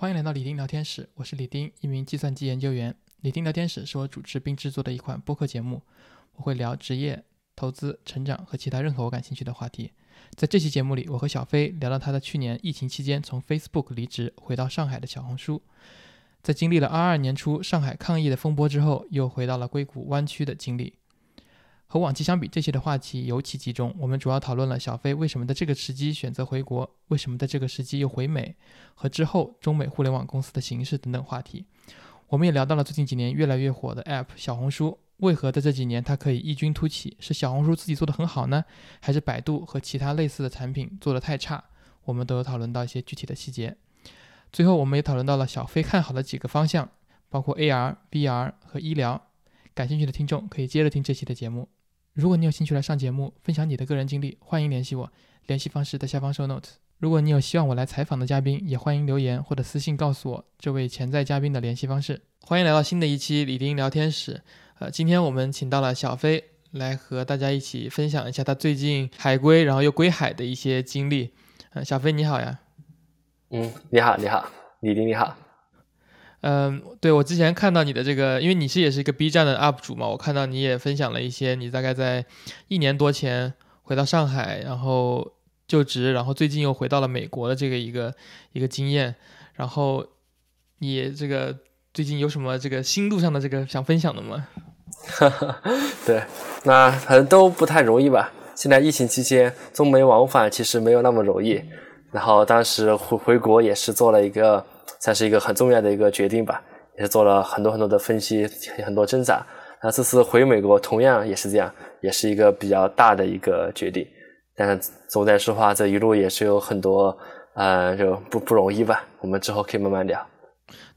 欢迎来到李丁聊天室，我是李丁，一名计算机研究员。李丁聊天室是我主持并制作的一款播客节目，我会聊职业、投资、成长和其他任何我感兴趣的话题。在这期节目里，我和小飞聊到他的去年疫情期间从 Facebook 离职回到上海的小红书，在经历了22年初上海抗疫的风波之后，又回到了硅谷湾区的经历。和往期相比，这期的话题尤其集中。我们主要讨论了小飞为什么在这个时机选择回国，为什么在这个时机又回美，和之后中美互联网公司的形式等等话题。我们也聊到了最近几年越来越火的 App 小红书，为何在这几年它可以异军突起？是小红书自己做的很好呢，还是百度和其他类似的产品做的太差？我们都有讨论到一些具体的细节。最后，我们也讨论到了小飞看好的几个方向，包括 AR、VR 和医疗。感兴趣的听众可以接着听这期的节目。如果你有兴趣来上节目，分享你的个人经历，欢迎联系我，联系方式在下方 show note。如果你有希望我来采访的嘉宾，也欢迎留言或者私信告诉我这位潜在嘉宾的联系方式。欢迎来到新的一期李丁聊天室。呃，今天我们请到了小飞来和大家一起分享一下他最近海归然后又归海的一些经历。呃，小飞你好呀。嗯，你好，你好，李丁你好。嗯，对我之前看到你的这个，因为你是也是一个 B 站的 UP 主嘛，我看到你也分享了一些你大概在一年多前回到上海，然后就职，然后最近又回到了美国的这个一个一个经验，然后你这个最近有什么这个心路上的这个想分享的吗？对，那反正都不太容易吧。现在疫情期间，中美往返其实没有那么容易，然后当时回回国也是做了一个。算是一个很重要的一个决定吧，也是做了很多很多的分析，很多挣扎。那这次回美国同样也是这样，也是一个比较大的一个决定。但是总的来说话，这一路也是有很多，呃，就不不容易吧。我们之后可以慢慢聊。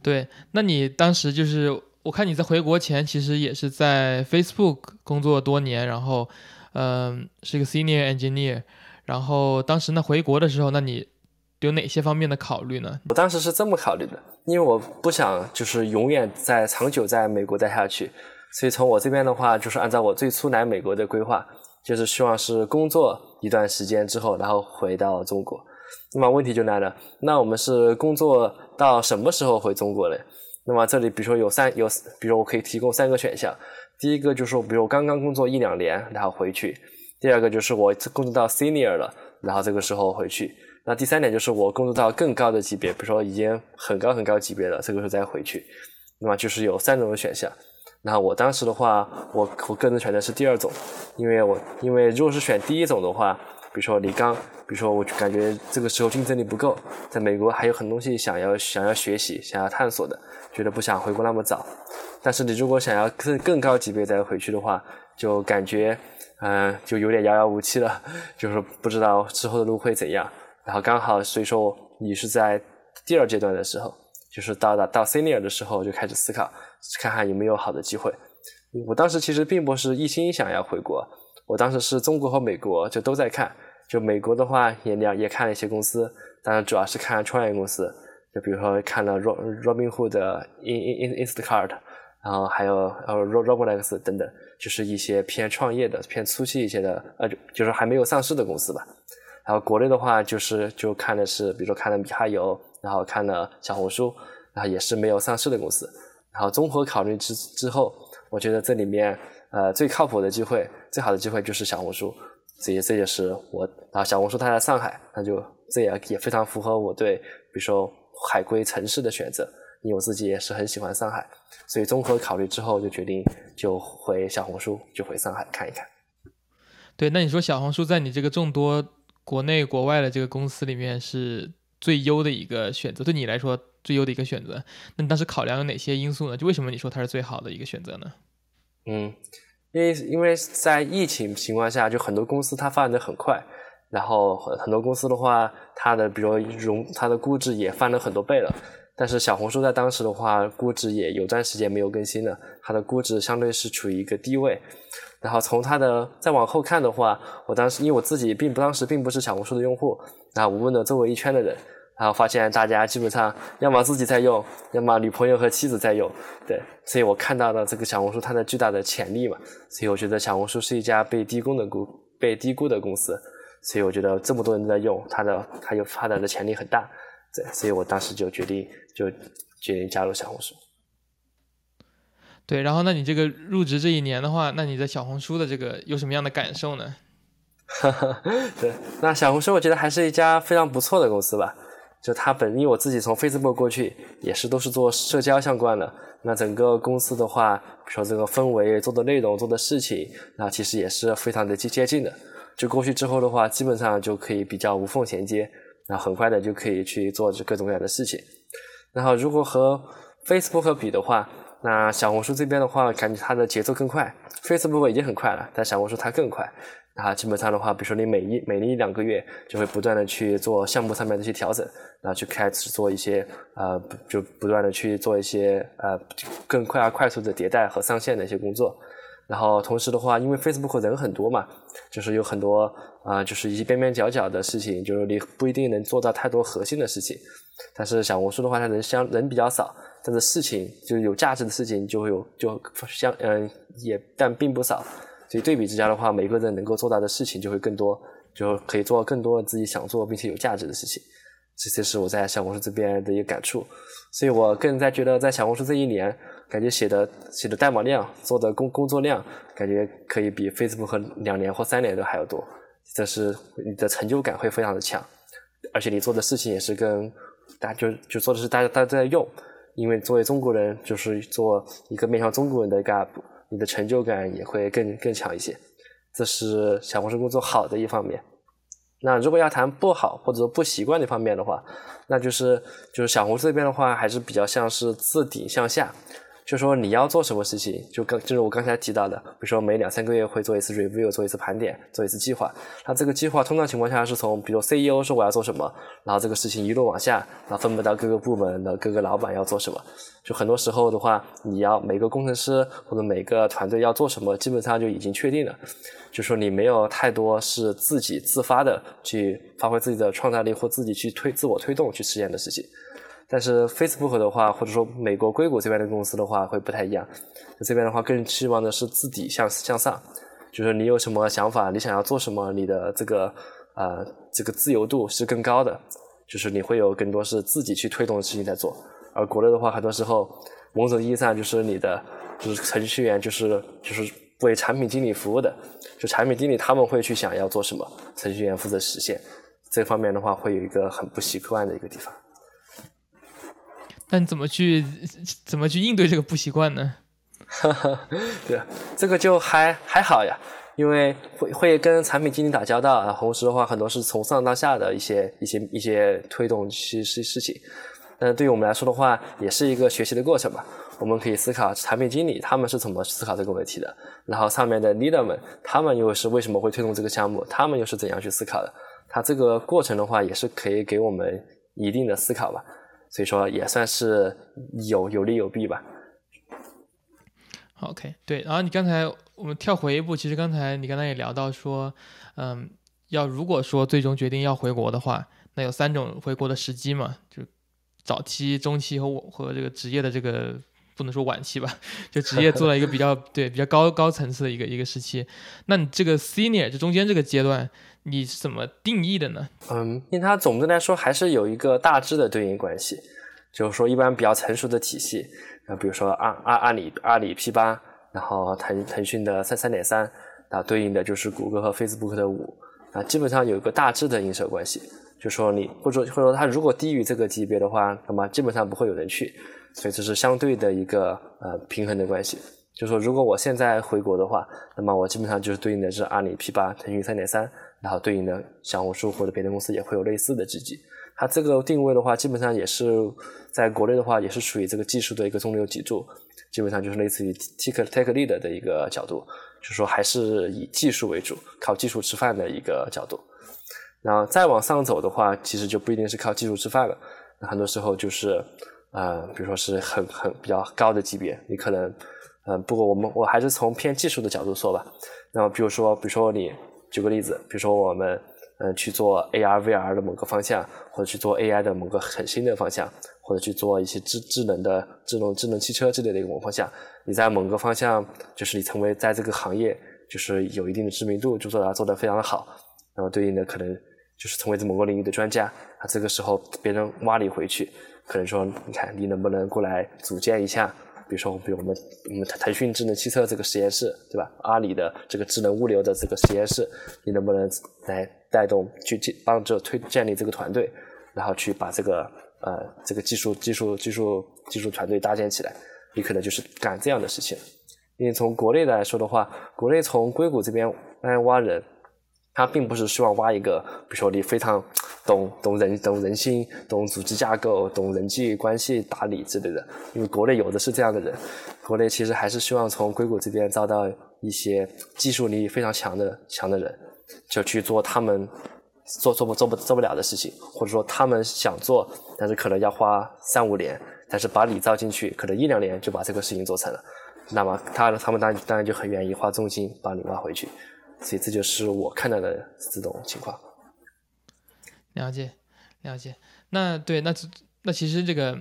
对，那你当时就是我看你在回国前，其实也是在 Facebook 工作多年，然后嗯，是一个 Senior Engineer。然后当时呢回国的时候，那你。有哪些方面的考虑呢？我当时是这么考虑的，因为我不想就是永远在长久在美国待下去，所以从我这边的话，就是按照我最初来美国的规划，就是希望是工作一段时间之后，然后回到中国。那么问题就来了，那我们是工作到什么时候回中国呢？那么这里比如说有三有，比如我可以提供三个选项，第一个就是说比如我刚刚工作一两年然后回去，第二个就是我工作到 senior 了，然后这个时候回去。那第三点就是我工作到更高的级别，比如说已经很高很高级别了，这个时候再回去，那么就是有三种选项。那我当时的话，我我个人选的是第二种，因为我因为如果是选第一种的话，比如说你刚，比如说我感觉这个时候竞争力不够，在美国还有很多东西想要想要学习、想要探索的，觉得不想回国那么早。但是你如果想要更更高级别再回去的话，就感觉嗯就有点遥遥无期了，就是不知道之后的路会怎样。然后刚好，所以说你是在第二阶段的时候，就是到达到 senior 的时候就开始思考，看看有没有好的机会。我当时其实并不是一心想要回国，我当时是中国和美国就都在看。就美国的话也两也看了一些公司，当然主要是看创业公司，就比如说看了 Robinhood 的 In In Instacart，然后还有呃 Roblox 等等，就是一些偏创业的、偏初期一些的，呃就，就是还没有上市的公司吧。然后国内的话，就是就看的是，比如说看了米哈游，然后看了小红书，然后也是没有上市的公司。然后综合考虑之之后，我觉得这里面呃最靠谱的机会，最好的机会就是小红书。这也这也是我啊小红书它在上海，那就这也也非常符合我对比如说海归城市的选择，因为我自己也是很喜欢上海，所以综合考虑之后就决定就回小红书，就回上海看一看。对，那你说小红书在你这个众多国内国外的这个公司里面是最优的一个选择，对你来说最优的一个选择。那你当时考量有哪些因素呢？就为什么你说它是最好的一个选择呢？嗯，因为因为在疫情情况下，就很多公司它发展的很快，然后很多公司的话，它的比如融它的估值也翻了很多倍了。但是小红书在当时的话，估值也有段时间没有更新了，它的估值相对是处于一个低位。然后从它的再往后看的话，我当时因为我自己并不当时并不是小红书的用户，然后我问了周围一圈的人，然后发现大家基本上要么自己在用，要么女朋友和妻子在用，对，所以我看到了这个小红书它的巨大的潜力嘛，所以我觉得小红书是一家被低估的公被低估的公司，所以我觉得这么多人在用它的，它有发展的潜力很大，对，所以我当时就决定就决定加入小红书。对，然后那你这个入职这一年的话，那你在小红书的这个有什么样的感受呢？对，那小红书我觉得还是一家非常不错的公司吧。就它本，因为我自己从 Facebook 过去，也是都是做社交相关的。那整个公司的话，比如说这个氛围、做的内容、做的事情，那其实也是非常的接接近的。就过去之后的话，基本上就可以比较无缝衔接，那很快的就可以去做各种各样的事情。然后如果和 Facebook 比的话，那小红书这边的话，感觉它的节奏更快。Facebook 已经很快了，但小红书它更快。啊，基本上的话，比如说你每一每一两个月就会不断的去做项目上面的一些调整，然后去开始做一些呃，就不断的去做一些呃更快啊快速的迭代和上线的一些工作。然后同时的话，因为 Facebook 人很多嘛，就是有很多啊，就是一些边边角角的事情，就是你不一定能做到太多核心的事情。但是小红书的话，它人相人比较少，但是事情就是有价值的事情就会有就相嗯也但并不少。所以对比之下的话，每个人能够做到的事情就会更多，就可以做更多自己想做并且有价值的事情。这这是我在小红书这边的一个感触。所以我个人在觉得，在小红书这一年，感觉写的写的代码量、做的工工作量，感觉可以比 Facebook 和两年或三年都还要多。这是你的成就感会非常的强，而且你做的事情也是跟大就就做的是大家大家都在用，因为作为中国人，就是做一个面向中国人的一个 app。你的成就感也会更更强一些，这是小红书工作好的一方面。那如果要谈不好或者说不习惯的方面的话，那就是就是小红书这边的话还是比较像是自顶向下。就说你要做什么事情，就刚就是我刚才提到的，比如说每两三个月会做一次 review，做一次盘点，做一次计划。那这个计划通常情况下是从，比如 CEO 说我要做什么，然后这个事情一路往下，然后分配到各个部门的各个老板要做什么。就很多时候的话，你要每个工程师或者每个团队要做什么，基本上就已经确定了。就说你没有太多是自己自发的去发挥自己的创造力或自己去推自我推动去实现的事情。但是 Facebook 的话，或者说美国硅谷这边的公司的话，会不太一样。这边的话，更希望的是自底向向上，就是你有什么想法，你想要做什么，你的这个呃这个自由度是更高的，就是你会有更多是自己去推动的事情在做。而国内的话，很多时候某种意义上就是你的就是程序员就是就是为产品经理服务的，就产品经理他们会去想要做什么，程序员负责实现。这方面的话，会有一个很不习惯的一个地方。那你怎么去 怎么去应对这个不习惯呢？对，这个就还还好呀，因为会会跟产品经理打交道啊，同时的话很多是从上到下的一些一些一些推动事事事情。但对于我们来说的话，也是一个学习的过程吧。我们可以思考产品经理他们是怎么思考这个问题的，然后上面的 leader 们他们又是为什么会推动这个项目，他们又是怎样去思考的？他这个过程的话，也是可以给我们一定的思考吧。所以说也算是有有利有弊吧。OK，对，然后你刚才我们跳回一步，其实刚才你刚才也聊到说，嗯，要如果说最终决定要回国的话，那有三种回国的时机嘛，就早期、中期和我和这个职业的这个不能说晚期吧，就职业做了一个比较对比较高高层次的一个一个时期。那你这个 senior 就中间这个阶段。你是怎么定义的呢？嗯，因为它总的来说还是有一个大致的对应关系，就是说一般比较成熟的体系，啊，比如说阿阿阿里阿里 P 八，然后腾腾讯的三三点三，啊，对应的就是谷歌和 Facebook 的五，啊，基本上有一个大致的映射关系，就说你或者或者说它如果低于这个级别的话，那么基本上不会有人去，所以这是相对的一个呃平衡的关系。就说如果我现在回国的话，那么我基本上就是对应的是阿里 P 八，腾讯三点三。然后对应的小红书或者别的公司也会有类似的职级，它这个定位的话，基本上也是在国内的话，也是属于这个技术的一个中流砥柱，基本上就是类似于 take take lead 的一个角度，就是说还是以技术为主，靠技术吃饭的一个角度。然后再往上走的话，其实就不一定是靠技术吃饭了，那很多时候就是呃，比如说是很很比较高的级别，你可能嗯，不过我们我还是从偏技术的角度说吧。那么比如说，比如说你。举个例子，比如说我们嗯去做 AR VR 的某个方向，或者去做 AI 的某个很新的方向，或者去做一些智智能的智能智能汽车之类的一个某方向，你在某个方向就是你成为在这个行业就是有一定的知名度，就做到做得非常的好，然后对应的可能就是成为这某个领域的专家。啊，这个时候别人挖你回去，可能说，你看你能不能过来组建一下？比如说，比如我们我们腾讯智能汽车这个实验室，对吧？阿里的这个智能物流的这个实验室，你能不能来带动去帮着推建立这个团队，然后去把这个呃这个技术技术技术技术团队搭建起来？你可能就是干这样的事情。因为从国内来说的话，国内从硅谷这边来挖人，他并不是希望挖一个，比如说你非常懂懂人懂人心、懂组织架构、懂人际关系打理之类的。因为国内有的是这样的人，国内其实还是希望从硅谷这边招到一些技术力非常强的强的人，就去做他们做做不做不做不了的事情，或者说他们想做，但是可能要花三五年，但是把你招进去，可能一两年就把这个事情做成了。那么他他们当然当然就很愿意花重金把你挖回去，所以这就是我看到的这种情况。了解，了解。那对，那那其实这个，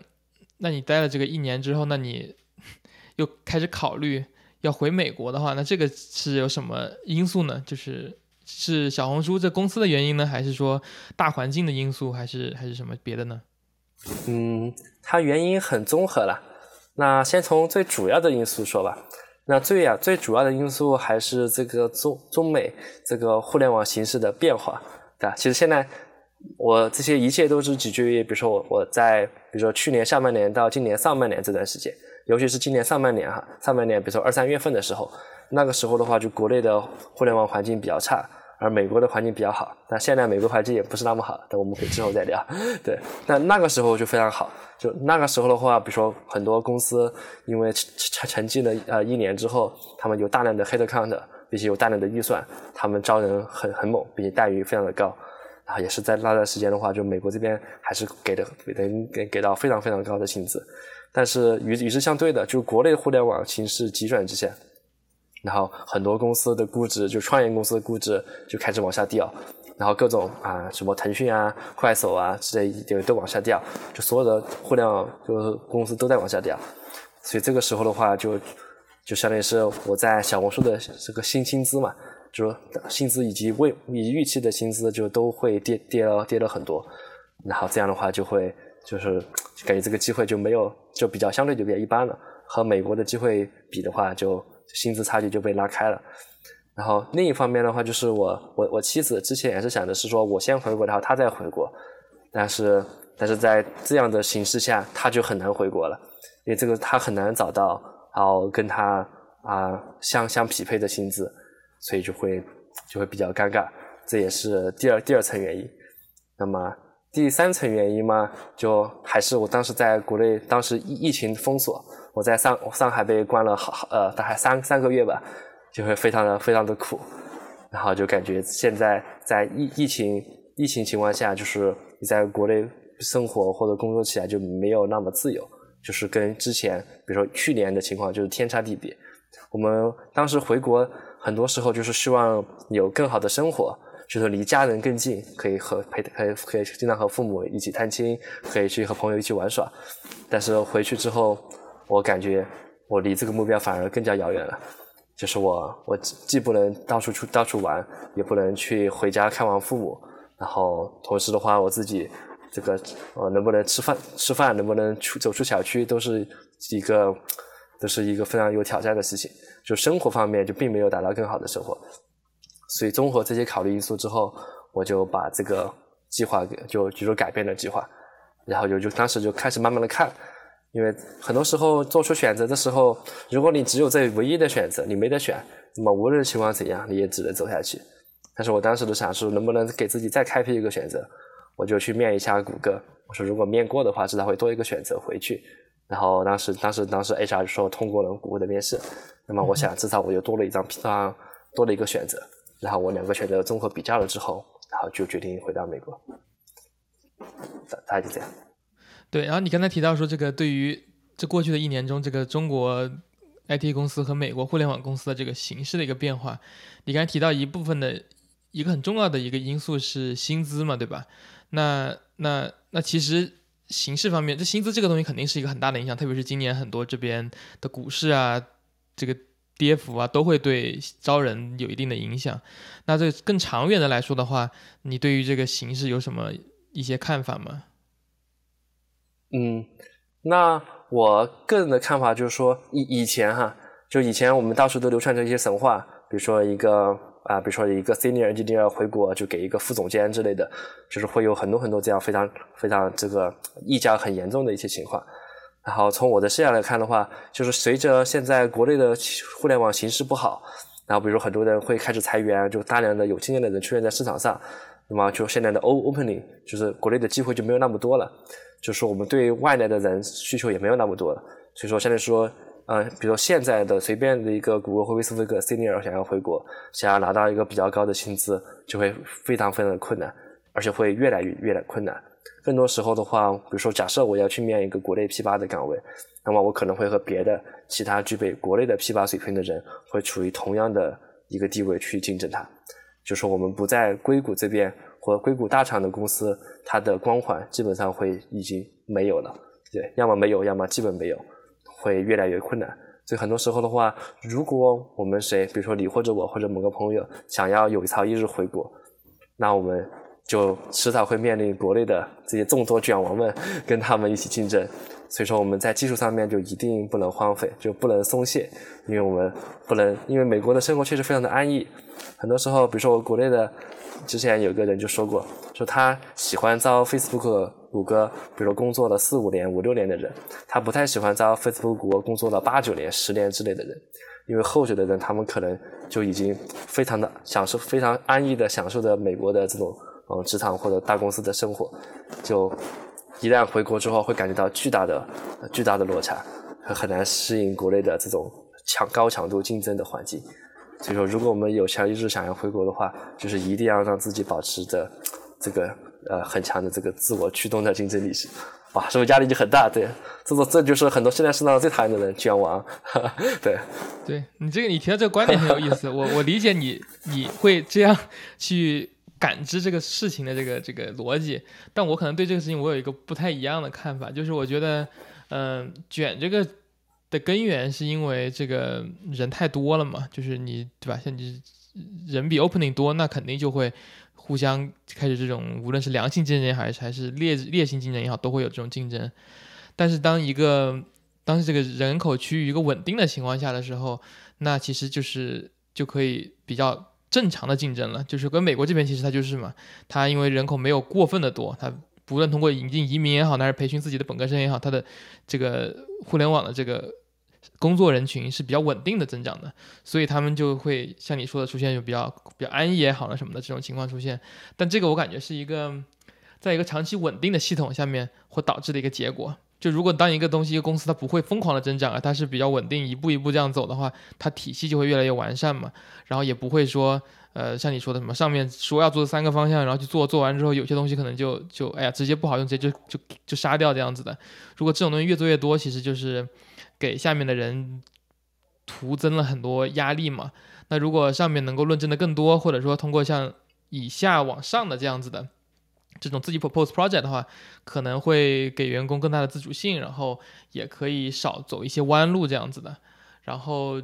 那你待了这个一年之后，那你 又开始考虑要回美国的话，那这个是有什么因素呢？就是是小红书这公司的原因呢，还是说大环境的因素，还是还是什么别的呢？嗯，它原因很综合了。那先从最主要的因素说吧。那最呀最主要的因素还是这个中中美这个互联网形势的变化，对吧？其实现在我这些一切都是取决于，比如说我我在比如说去年下半年到今年上半年这段时间，尤其是今年上半年哈，上半年比如说二三月份的时候，那个时候的话，就国内的互联网环境比较差。而美国的环境比较好，但现在美国环境也不是那么好，等我们可以之后再聊。对，那那个时候就非常好，就那个时候的话，比如说很多公司因为沉沉寂了呃一年之后，他们有大量的 head count，并且有大量的预算，他们招人很很猛，并且待遇非常的高。然后也是在那段时间的话，就美国这边还是给的能给给到非常非常高的薪资。但是与与之相对的，就国内互联网形势急转直下。然后很多公司的估值，就创业公司的估值就开始往下掉，然后各种啊什么腾讯啊、快手啊之类就都往下掉，就所有的互联网就是公司都在往下掉，所以这个时候的话，就就相当于是我在小红书的这个新薪资嘛，就薪资以及未以预期的薪资就都会跌跌了跌了很多，然后这样的话就会就是感觉这个机会就没有就比较相对就比较一般了，和美国的机会比的话就。薪资差距就被拉开了，然后另一方面的话，就是我我我妻子之前也是想的是说，我先回国，然后她再回国，但是但是在这样的形势下，她就很难回国了，因为这个她很难找到然后跟她啊相相匹配的薪资，所以就会就会比较尴尬，这也是第二第二层原因。那么第三层原因嘛，就还是我当时在国内，当时疫疫情封锁。我在上上海被关了好呃大概三三个月吧，就会非常的非常的苦，然后就感觉现在在疫疫情疫情情况下，就是你在国内生活或者工作起来就没有那么自由，就是跟之前比如说去年的情况就是天差地别。我们当时回国很多时候就是希望有更好的生活，就是离家人更近，可以和陪可以可以经常和父母一起探亲，可以去和朋友一起玩耍，但是回去之后。我感觉我离这个目标反而更加遥远了，就是我我既不能到处出到处玩，也不能去回家看望父母，然后同时的话，我自己这个呃能不能吃饭吃饭，能不能出走出小区，都是一个都是一个非常有挑战的事情。就生活方面就并没有达到更好的生活，所以综合这些考虑因素之后，我就把这个计划给就就说改变了计划，然后就就当时就开始慢慢的看。因为很多时候做出选择的时候，如果你只有这唯一的选择，你没得选，那么无论情况怎样，你也只能走下去。但是我当时的想说，能不能给自己再开辟一个选择？我就去面一下谷歌。我说如果面过的话，至少会多一个选择回去。然后当时当时当时 HR 说通过了谷歌的面试，那么我想至少我又多了一张多了一个选择。然后我两个选择综合比较了之后，然后就决定回到美国。大大概就这样。对，然后你刚才提到说，这个对于这过去的一年中，这个中国 IT 公司和美国互联网公司的这个形势的一个变化，你刚才提到一部分的一个很重要的一个因素是薪资嘛，对吧？那那那其实形势方面，这薪资这个东西肯定是一个很大的影响，特别是今年很多这边的股市啊，这个跌幅啊，都会对招人有一定的影响。那这更长远的来说的话，你对于这个形势有什么一些看法吗？嗯，那我个人的看法就是说，以以前哈，就以前我们到处都流传着一些神话，比如说一个啊，比如说一个 senior engineer 回国就给一个副总监之类的，就是会有很多很多这样非常非常这个溢价很严重的一些情况。然后从我的视角来看的话，就是随着现在国内的互联网形势不好，然后比如说很多人会开始裁员，就大量的有经验的人出现在市场上，那么就现在的 o opening 就是国内的机会就没有那么多了。就是我们对外来的人需求也没有那么多了，所以说，相对说，嗯，比如说现在的随便的一个谷歌或 Facebook 的 senior 想要回国，想要拿到一个比较高的薪资，就会非常非常的困难，而且会越来越越来困难。更多时候的话，比如说假设我要去面一个国内 P 八的岗位，那么我可能会和别的其他具备国内的 P 八水平的人，会处于同样的一个地位去竞争它。就是我们不在硅谷这边。或硅谷大厂的公司，它的光环基本上会已经没有了，对，要么没有，要么基本没有，会越来越困难。所以很多时候的话，如果我们谁，比如说你或者我或者某个朋友，想要有一朝一日回国，那我们就迟早会面临国内的这些众多卷王们跟他们一起竞争。所以说我们在技术上面就一定不能荒废，就不能松懈，因为我们不能，因为美国的生活确实非常的安逸。很多时候，比如说我国内的。之前有个人就说过，说他喜欢招 Facebook、谷歌，比如说工作了四五年、五六年的人，他不太喜欢招 Facebook、谷歌工作了八九年、十年之类的人，因为后者的人他们可能就已经非常的享受、非常安逸的享受着美国的这种嗯职场或者大公司的生活，就一旦回国之后会感觉到巨大的、巨大的落差，很难适应国内的这种强高强度竞争的环境。所以说，如果我们有朝一日想要回国的话，就是一定要让自己保持着这个呃很强的这个自我驱动的竞争意识，哇，是不是压力就很大？对，这种这就是很多现在市场上最讨厌的人，卷王。对，对你这个你提到这个观点很有意思，我我理解你你会这样去感知这个事情的这个这个逻辑，但我可能对这个事情我有一个不太一样的看法，就是我觉得嗯卷这个。的根源是因为这个人太多了嘛，就是你对吧？像你人比 opening 多，那肯定就会互相开始这种，无论是良性竞争还是还是劣劣性竞争也好，都会有这种竞争。但是当一个当这个人口趋于一个稳定的情况下的时候，那其实就是就可以比较正常的竞争了。就是跟美国这边其实它就是嘛，它因为人口没有过分的多，它不论通过引进移民也好，还是培训自己的本科生也好，它的这个互联网的这个。工作人群是比较稳定的增长的，所以他们就会像你说的出现就比较比较安逸也好了什么的这种情况出现。但这个我感觉是一个，在一个长期稳定的系统下面会导致的一个结果。就如果当一个东西一个公司它不会疯狂的增长，而它是比较稳定，一步一步这样走的话，它体系就会越来越完善嘛。然后也不会说，呃，像你说的什么上面说要做三个方向，然后去做，做完之后有些东西可能就就哎呀直接不好用，直接就就就杀掉这样子的。如果这种东西越做越多，其实就是。给下面的人徒增了很多压力嘛？那如果上面能够论证的更多，或者说通过像以下往上的这样子的这种自己 propose project 的话，可能会给员工更大的自主性，然后也可以少走一些弯路这样子的。然后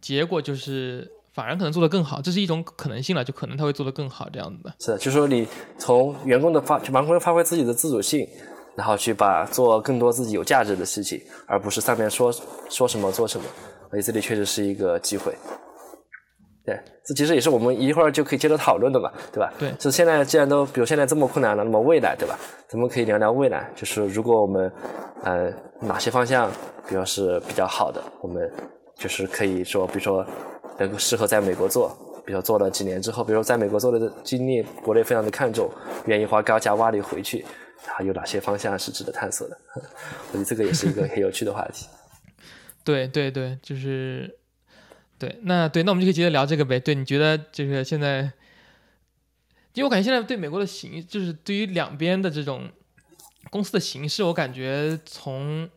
结果就是反而可能做得更好，这是一种可能性了，就可能他会做得更好这样子的。是，就是说你从员工的发，完全发挥自己的自主性。然后去把做更多自己有价值的事情，而不是上面说说什么做什么。所以这里确实是一个机会。对，这其实也是我们一会儿就可以接着讨论的嘛，对吧？对。就现在既然都，比如现在这么困难了，那么未来，对吧？咱们可以聊聊未来，就是如果我们，呃，哪些方向，比如是比较好的，我们就是可以说，比如说能够适合在美国做，比如做了几年之后，比如说在美国做的经历，国内非常的看重，愿意花高价挖你回去。还有哪些方向是值得探索的？我觉得这个也是一个很有趣的话题。对对对，就是对，那对，那我们就可以接着聊这个呗。对，你觉得就是现在，因为我感觉现在对美国的形，就是对于两边的这种公司的形式，我感觉从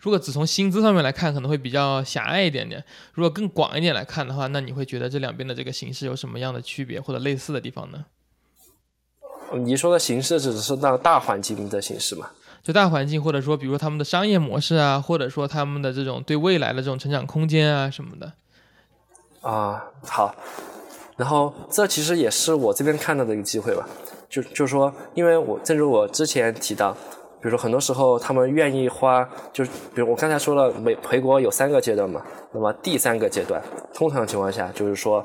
如果只从薪资上面来看，可能会比较狭隘一点点；如果更广一点来看的话，那你会觉得这两边的这个形式有什么样的区别或者类似的地方呢？你说的形式指的是那大环境的形式嘛？就大环境，或者说，比如说他们的商业模式啊，或者说他们的这种对未来的这种成长空间啊什么的。啊，好。然后这其实也是我这边看到的一个机会吧，就就是说，因为我正如我之前提到，比如说很多时候他们愿意花，就是比如我刚才说了，美回国有三个阶段嘛，那么第三个阶段，通常情况下就是说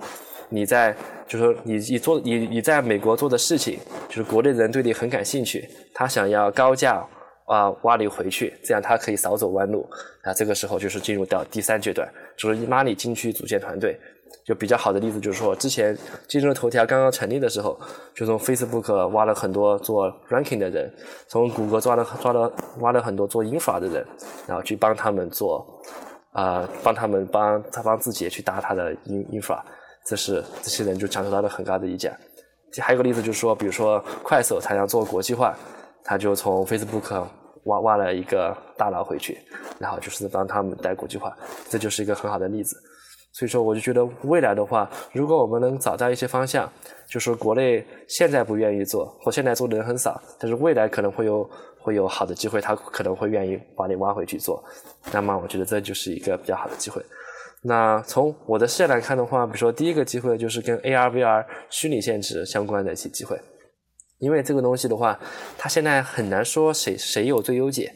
你在，就是说你你做你你在美国做的事情，就是国内人对你很感兴趣，他想要高价啊挖你回去，这样他可以少走弯路，啊这个时候就是进入到第三阶段，就是拉你进去组建团队。就比较好的例子就是说，之前今日头条刚刚成立的时候，就从 Facebook 挖了很多做 ranking 的人，从谷歌抓了抓了挖了很多做 infra 的人，然后去帮他们做，啊，帮他们帮他帮自己去搭他的 in infra，这是这些人就享受到了很高的溢价。还有个例子就是说，比如说快手他想做国际化，他就从 Facebook 挖挖了一个大佬回去，然后就是帮他们带国际化，这就是一个很好的例子。所以说，我就觉得未来的话，如果我们能找到一些方向，就是国内现在不愿意做，或现在做的人很少，但是未来可能会有会有好的机会，他可能会愿意把你挖回去做。那么，我觉得这就是一个比较好的机会。那从我的视野来看的话，比如说第一个机会就是跟 AR、VR 虚拟现实相关的一些机会，因为这个东西的话，它现在很难说谁谁有最优解。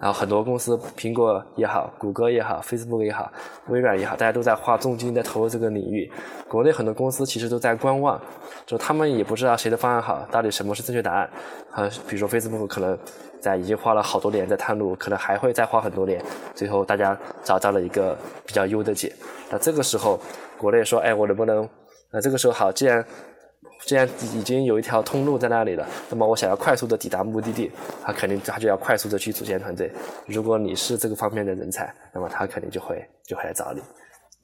然后很多公司，苹果也好，谷歌也好，Facebook 也好，微软也好，大家都在花重金在投入这个领域。国内很多公司其实都在观望，就他们也不知道谁的方案好，到底什么是正确答案。啊，比如说 Facebook 可能在已经花了好多年在探路，可能还会再花很多年，最后大家找到了一个比较优的解。那这个时候，国内说，哎，我能不能？那这个时候好，既然既然已经有一条通路在那里了，那么我想要快速的抵达目的地，他肯定他就要快速的去组建团队。如果你是这个方面的人才，那么他肯定就会就会来找你。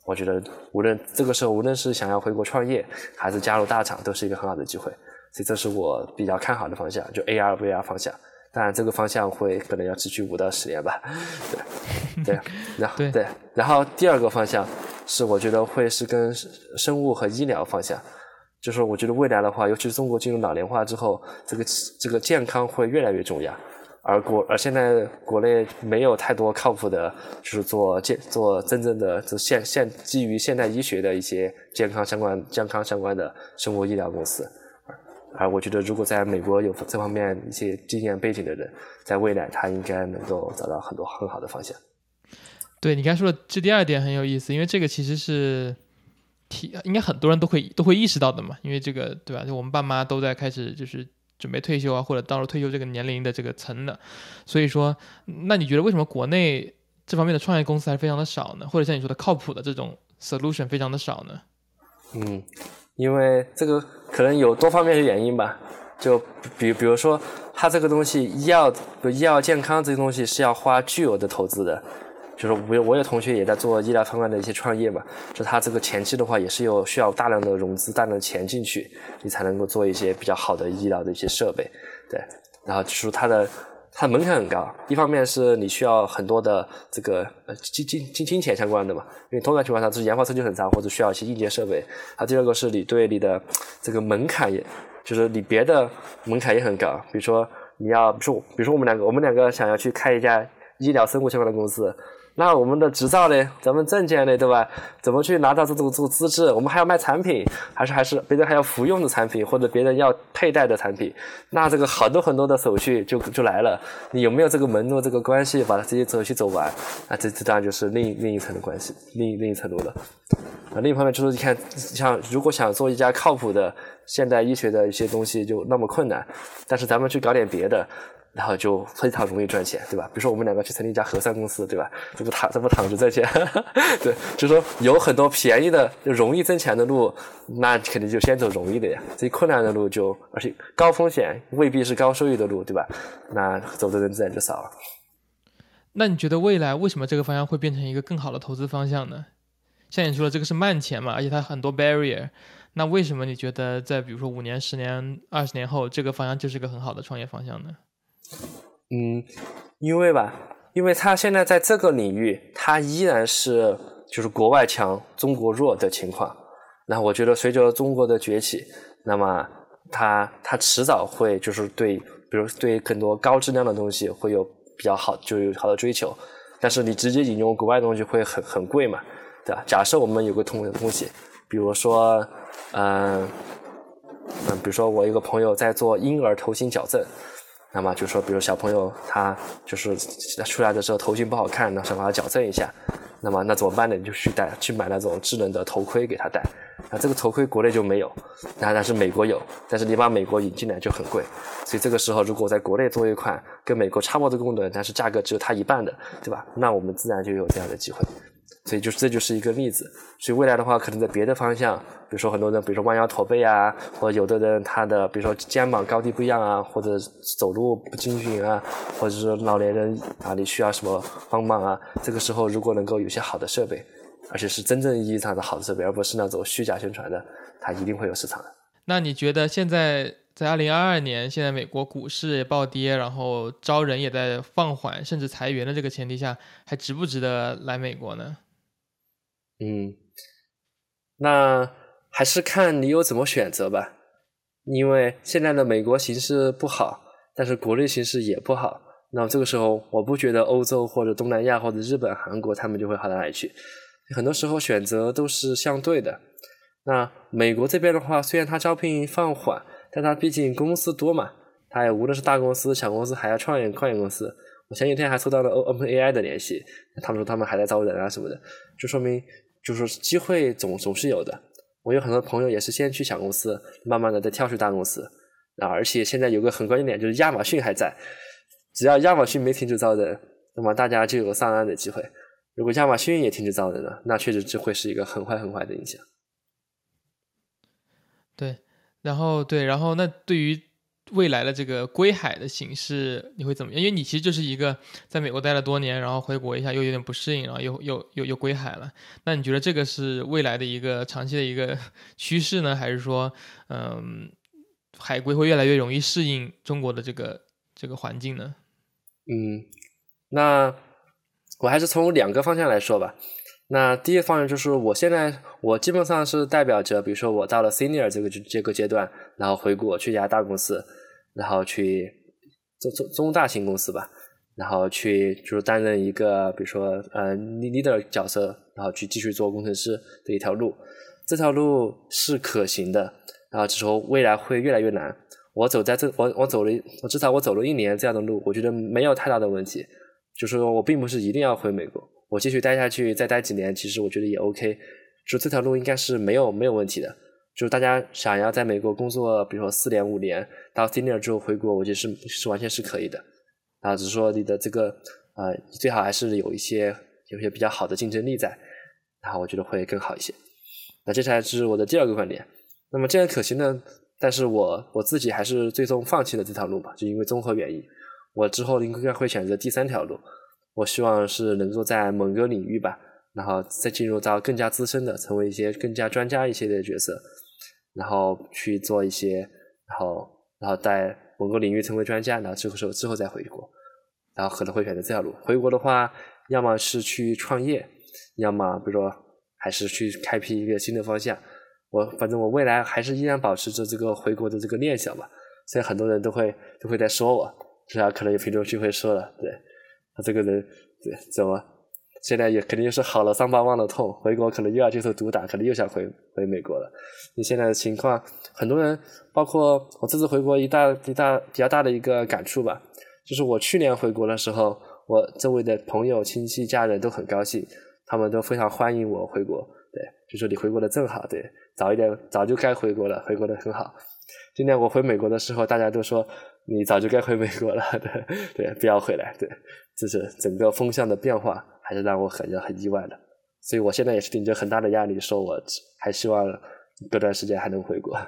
我觉得无论这个时候，无论是想要回国创业，还是加入大厂，都是一个很好的机会。所以这是我比较看好的方向，就 AR VR 方向。当然这个方向会可能要持续五到十年吧。对对，然后对，然后第二个方向是我觉得会是跟生物和医疗方向。就是我觉得未来的话，尤其是中国进入老龄化之后，这个这个健康会越来越重要。而国而现在国内没有太多靠谱的，就是做健做真正的就现现基于现代医学的一些健康相关健康相关的生物医疗公司。而我觉得，如果在美国有这方面一些经验背景的人，在未来他应该能够找到很多很好的方向。对你刚才说的这第二点很有意思，因为这个其实是。体应该很多人都会都会意识到的嘛，因为这个对吧？就我们爸妈都在开始就是准备退休啊，或者到了退休这个年龄的这个层的，所以说，那你觉得为什么国内这方面的创业公司还是非常的少呢？或者像你说的靠谱的这种 solution 非常的少呢？嗯，因为这个可能有多方面的原因吧，就比比如说，它这个东西医药医药健康这些东西是要花巨额的投资的。就是我有我有同学也在做医疗相关的一些创业嘛，就他这个前期的话也是有需要大量的融资、大量的钱进去，你才能够做一些比较好的医疗的一些设备，对。然后就是它的它的门槛很高，一方面是你需要很多的这个呃金金金金钱相关的嘛，因为通常情况下是研发周期很长或者需要一些硬件设备。它第二个是你对你的这个门槛也，就是你别的门槛也很高，比如说你要，比如说比如说我们两个我们两个想要去开一家医疗生物相关的公司。那我们的执照呢？咱们证件呢？对吧？怎么去拿到这种这个资质？我们还要卖产品，还是还是别人还要服用的产品，或者别人要佩戴的产品？那这个好多很多的手续就就来了。你有没有这个门路、这个关系，把这些手续走完？啊，这这当然就是另另一层的关系，另另一层路了。啊，另一方面就是你看，像如果想做一家靠谱的现代医学的一些东西，就那么困难。但是咱们去搞点别的。然后就非常容易赚钱，对吧？比如说我们两个去成立一家核酸公司，对吧？这不躺这不躺着赚钱，对，就是说有很多便宜的、就容易挣钱的路，那肯定就先走容易的呀。最困难的路就，而且高风险未必是高收益的路，对吧？那走的人自然就少了。那你觉得未来为什么这个方向会变成一个更好的投资方向呢？像你说的，这个是慢钱嘛，而且它很多 barrier。那为什么你觉得在比如说五年、十年、二十年后，这个方向就是个很好的创业方向呢？嗯，因为吧，因为他现在在这个领域，他依然是就是国外强中国弱的情况。那我觉得随着中国的崛起，那么他他迟早会就是对，比如对更多高质量的东西会有比较好就有好的追求。但是你直接引用国外东西会很很贵嘛，对吧？假设我们有个同的东西，比如说，嗯嗯，比如说我一个朋友在做婴儿头型矫正，那么就说，比如小朋友他就是出来的时候头型不好看，那想把它矫正一下，那么那怎么办呢？你就去戴去买那种智能的头盔给他戴。那，这个头盔国内就没有，那但是美国有，但是你把美国引进来就很贵，所以这个时候如果在国内做一款跟美国差不多的功能，但是价格只有它一半的，对吧？那我们自然就有这样的机会。所以就是这就是一个例子。所以未来的话，可能在别的方向，比如说很多人，比如说弯腰驼背啊，或者有的人他的比如说肩膀高低不一样啊，或者走路不均匀啊，或者是老年人啊，你需要什么帮忙啊，这个时候如果能够有些好的设备。而且是真正意义上的好的设备，而不是那种虚假宣传的，它一定会有市场的。那你觉得现在在二零二二年，现在美国股市也暴跌，然后招人也在放缓，甚至裁员的这个前提下，还值不值得来美国呢？嗯，那还是看你有怎么选择吧。因为现在的美国形势不好，但是国内形势也不好。那这个时候，我不觉得欧洲或者东南亚或者日本、韩国他们就会好到哪里去。很多时候选择都是相对的。那美国这边的话，虽然它招聘放缓，但它毕竟公司多嘛，它也无论是大公司、小公司，还要创业创业公司。我前几天还收到了 Open AI 的联系，他们说他们还在招人啊什么的，就说明就是机会总总是有的。我有很多朋友也是先去小公司，慢慢的再跳去大公司。啊，而且现在有个很关键点，就是亚马逊还在，只要亚马逊没停止招人，那么大家就有上岸的机会。如果亚马逊也停止招人了，那确实就会是一个很坏很坏的影响。对，然后对，然后那对于未来的这个归海的形式，你会怎么样？因为你其实就是一个在美国待了多年，然后回国一下又有点不适应，然后又又又又归海了。那你觉得这个是未来的一个长期的一个趋势呢，还是说，嗯，海归会越来越容易适应中国的这个这个环境呢？嗯，那。我还是从两个方向来说吧。那第一个方向就是，我现在我基本上是代表着，比如说我到了 senior 这个这个阶段，然后回国去一家大公司，然后去中中中大型公司吧，然后去就是担任一个比如说呃 leader 角色，然后去继续做工程师的一条路。这条路是可行的，然后只说未来会越来越难。我走在这我我走了我至少我走了一年这样的路，我觉得没有太大的问题。就是说我并不是一定要回美国，我继续待下去，再待几年，其实我觉得也 OK。就这条路应该是没有没有问题的。就是大家想要在美国工作，比如说四年五年，到 senior 之后回国，我觉得是是完全是可以的。啊，只是说你的这个呃，最好还是有一些有些比较好的竞争力在，然后我觉得会更好一些。那接下来是我的第二个观点。那么这样可行呢，但是我我自己还是最终放弃了这条路吧，就因为综合原因。我之后应该会选择第三条路，我希望是能够在某个领域吧，然后再进入到更加资深的，成为一些更加专家一些的角色，然后去做一些，然后然后在某个领域成为专家，然后这个时候之后再回国，然后可能会选择这条路。回国的话，要么是去创业，要么比如说还是去开辟一个新的方向。我反正我未来还是依然保持着这个回国的这个念想吧。虽然很多人都会都会在说我。至少，可能有评论区会说了，对他这个人，对怎么现在也肯定是好了伤疤忘了痛，回国可能又要接受毒打，可能又想回回美国了。你现在的情况，很多人，包括我这次回国一大一大比较大的一个感触吧，就是我去年回国的时候，我周围的朋友、亲戚、家人都很高兴，他们都非常欢迎我回国，对，就说你回国的正好，对，早一点早就该回国了，回国的很好。今年我回美国的时候，大家都说。你早就该回美国了，对对，不要回来，对，就是整个风向的变化，还是让我很很意外的。所以我现在也是顶着很大的压力，说我还希望隔段时间还能回国。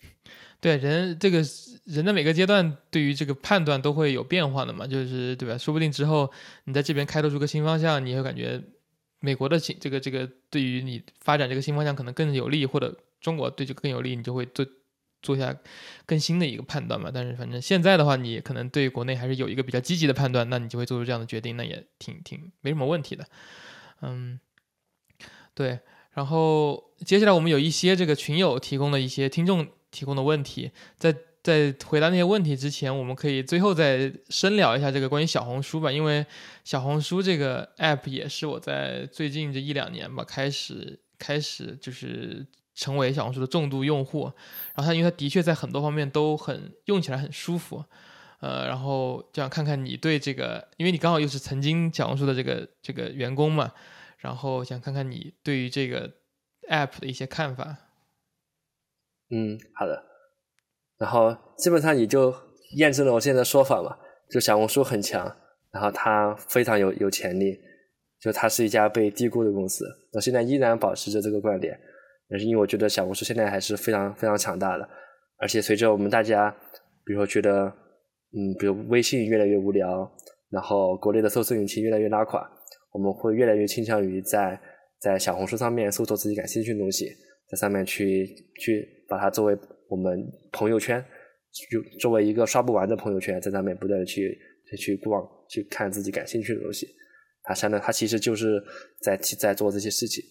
对人这个人的每个阶段对于这个判断都会有变化的嘛，就是对吧？说不定之后你在这边开拓出个新方向，你会感觉美国的这个这个对于你发展这个新方向可能更有利，或者中国对这个更有利，你就会对。做下更新的一个判断吧，但是反正现在的话，你可能对国内还是有一个比较积极的判断，那你就会做出这样的决定，那也挺挺没什么问题的。嗯，对。然后接下来我们有一些这个群友提供的一些听众提供的问题，在在回答那些问题之前，我们可以最后再深聊一下这个关于小红书吧，因为小红书这个 app 也是我在最近这一两年吧开始开始就是成为小红书的重度用户，然后它因为它的确在很多方面都很用起来很舒服，呃，然后就想看看你对这个，因为你刚好又是曾经小红书的这个这个员工嘛，然后想看看你对于这个 app 的一些看法。嗯，好的。然后基本上也就验证了我现在的说法嘛，就小红书很强，然后它非常有有潜力，就它是一家被低估的公司。我现在依然保持着这个观点，但是因为我觉得小红书现在还是非常非常强大的，而且随着我们大家，比如说觉得，嗯，比如微信越来越无聊，然后国内的搜索引擎越来越拉垮，我们会越来越倾向于在在小红书上面搜索自己感兴趣的东西，在上面去去把它作为。我们朋友圈就作为一个刷不完的朋友圈，在上面不断的去去逛、去看自己感兴趣的东西，它相当它其实就是在在做这些事情。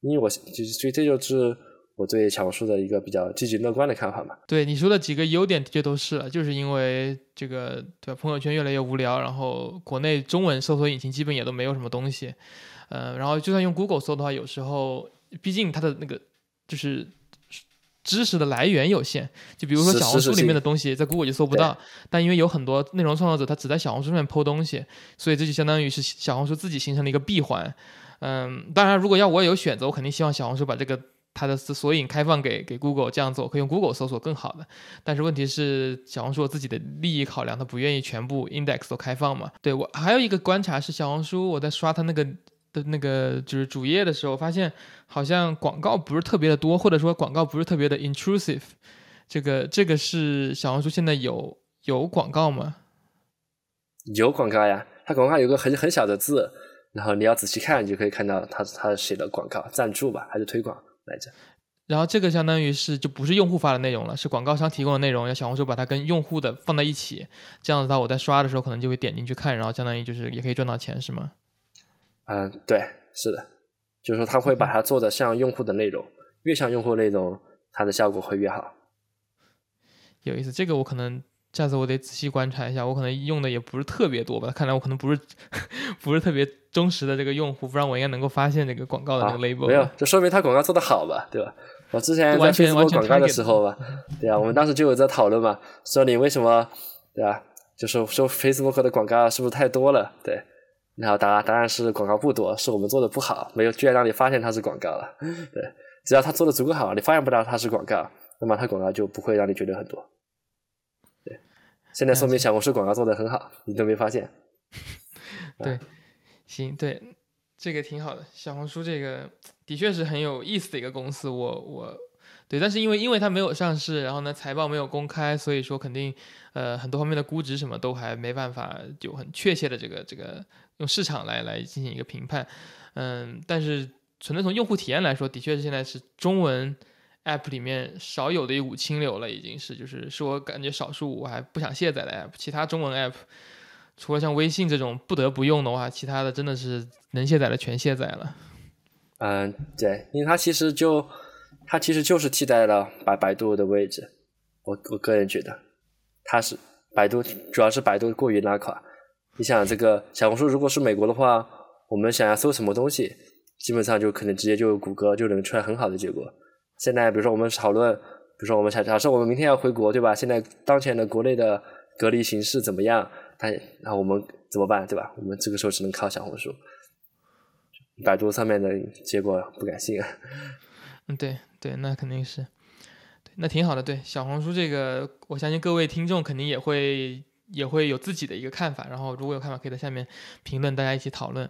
因为我就是所以这就是我对小红书的一个比较积极乐观的看法嘛。对你说的几个优点的确都是了，就是因为这个对朋友圈越来越无聊，然后国内中文搜索引擎基本也都没有什么东西，嗯，然后就算用 Google 搜的话，有时候毕竟它的那个就是。知识的来源有限，就比如说小红书里面的东西，在 Google 就搜不到。但因为有很多内容创作者，他只在小红书上面抛东西，所以这就相当于是小红书自己形成了一个闭环。嗯，当然，如果要我有选择，我肯定希望小红书把这个它的索引开放给给 Google，这样子我可以用 Google 搜索更好的。但是问题是，小红书自己的利益考量，它不愿意全部 index 都开放嘛？对我还有一个观察是，小红书我在刷它那个。的那个就是主页的时候，发现好像广告不是特别的多，或者说广告不是特别的 intrusive。这个这个是小红书现在有有广告吗？有广告呀，它广告有个很很小的字，然后你要仔细看，你就可以看到他他写的广告赞助吧，还是推广来着。然后这个相当于是就不是用户发的内容了，是广告商提供的内容，要小红书把它跟用户的放在一起，这样子的话，我在刷的时候可能就会点进去看，然后相当于就是也可以赚到钱，是吗？嗯，对，是的，就是说他会把它做的像用户的内容，越像用户内容，它的效果会越好。有意思，这个我可能下次我得仔细观察一下，我可能用的也不是特别多吧，看来我可能不是 不是特别忠实的这个用户，不然我应该能够发现这个广告的那个 label。没有，这说明他广告做的好吧，对吧？我之前在 Facebook 广告的时候吧，对啊，我们当时就有在讨论嘛，说你为什么，对吧？就是说 Facebook 的广告是不是太多了？对。然后答案答案是广告不多，是我们做的不好，没有居然让你发现它是广告了。对，只要他做的足够好，你发现不到它是广告，那么它广告就不会让你觉得很多。对，现在说明小红书广告做的很好，你都没发现。对，行，对，这个挺好的。小红书这个的确是很有意思的一个公司，我我。对，但是因为因为它没有上市，然后呢财报没有公开，所以说肯定，呃很多方面的估值什么都还没办法有很确切的这个这个用市场来来进行一个评判，嗯，但是纯粹从用户体验来说，的确是现在是中文 app 里面少有的一股清流了，已经是就是是我感觉少数我还不想卸载的 app，其他中文 app 除了像微信这种不得不用的话，其他的真的是能卸载的全卸载了。嗯，对，因为它其实就。它其实就是替代了百百度的位置，我我个人觉得，它是百度主要是百度过于拉垮。你想这个小红书如果是美国的话，我们想要搜什么东西，基本上就可能直接就谷歌就能出来很好的结果。现在比如说我们讨论，比如说我们假假设我们明天要回国，对吧？现在当前的国内的隔离形势怎么样？他然后我们怎么办，对吧？我们这个时候只能靠小红书，百度上面的结果不敢信啊。嗯，对。对，那肯定是，对，那挺好的。对，小红书这个，我相信各位听众肯定也会也会有自己的一个看法。然后如果有看法，可以在下面评论，大家一起讨论。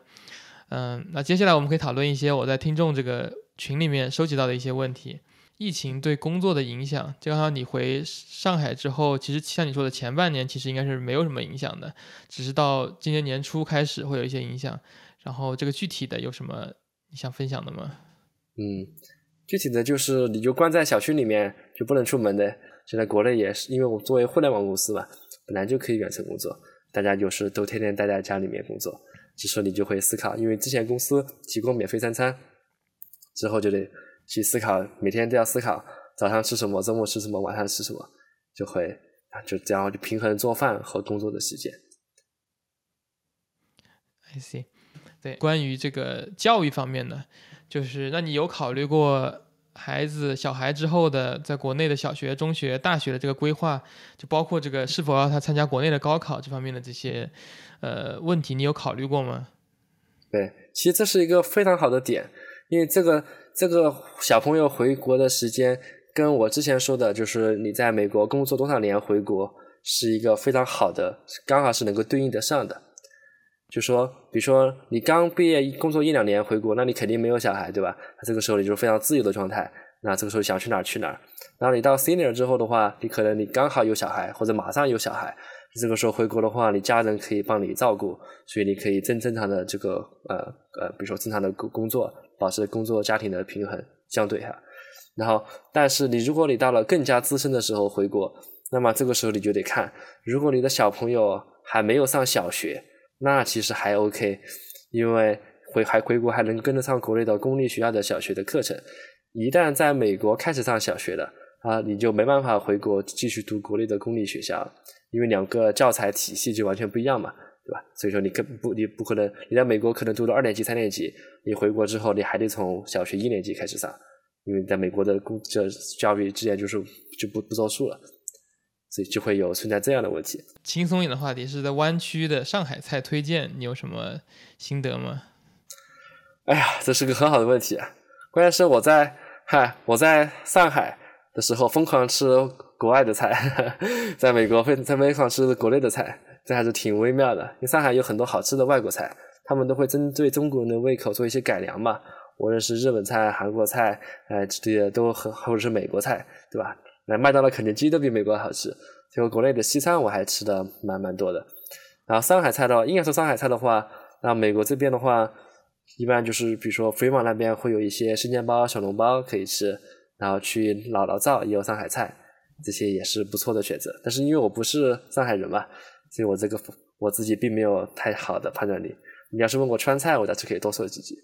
嗯，那接下来我们可以讨论一些我在听众这个群里面收集到的一些问题。疫情对工作的影响，就刚刚你回上海之后，其实像你说的，前半年其实应该是没有什么影响的，只是到今年年初开始会有一些影响。然后这个具体的有什么你想分享的吗？嗯。具体的就是，你就关在小区里面就不能出门的。现在国内也是，因为我作为互联网公司嘛，本来就可以远程工作，大家就是都天天待在家里面工作。这时候你就会思考，因为之前公司提供免费三餐，之后就得去思考，每天都要思考早上吃什么，周末吃什么，晚上吃什么。就会啊，就这样就平衡做饭和工作的时间。I see，对，关于这个教育方面呢，就是那你有考虑过孩子小孩之后的在国内的小学、中学、大学的这个规划，就包括这个是否要他参加国内的高考这方面的这些呃问题，你有考虑过吗？对，其实这是一个非常好的点，因为这个这个小朋友回国的时间，跟我之前说的就是你在美国工作多少年回国，是一个非常好的，刚好是能够对应得上的。就说，比如说你刚毕业工作一两年回国，那你肯定没有小孩，对吧？那这个时候你就是非常自由的状态，那这个时候想去哪儿去哪儿。然后你到 senior 之后的话，你可能你刚好有小孩，或者马上有小孩，这个时候回国的话，你家人可以帮你照顾，所以你可以正正常的这个呃呃，比如说正常的工工作，保持工作家庭的平衡相对哈。然后，但是你如果你到了更加资深的时候回国，那么这个时候你就得看，如果你的小朋友还没有上小学。那其实还 OK，因为回还回国还能跟得上国内的公立学校的小学的课程。一旦在美国开始上小学了啊，你就没办法回国继续读国内的公立学校，因为两个教材体系就完全不一样嘛，对吧？所以说你根不你不可能你在美国可能读到二年级三年级，你回国之后你还得从小学一年级开始上，因为在美国的公这教育之前就是就不不作数了。所以就会有存在这样的问题。轻松一点的话题是在湾区的上海菜推荐，你有什么心得吗？哎呀，这是个很好的问题啊！关键是我在嗨，我在上海的时候疯狂吃国外的菜，在美国会在疯狂吃国内的菜，这还是挺微妙的。因为上海有很多好吃的外国菜，他们都会针对中国人的胃口做一些改良嘛。无论是日本菜、韩国菜，哎，这些都很，或者是美国菜，对吧？那麦当劳、肯德基都比美国好吃，结果国内的西餐我还吃的蛮蛮多的。然后上海菜的话，应该说上海菜的话，那美国这边的话，一般就是比如说飞马那边会有一些生煎包、小笼包可以吃，然后去姥姥灶也有上海菜，这些也是不错的选择。但是因为我不是上海人嘛，所以我这个我自己并没有太好的判断力。你要是问我川菜，我倒是可以多说几句。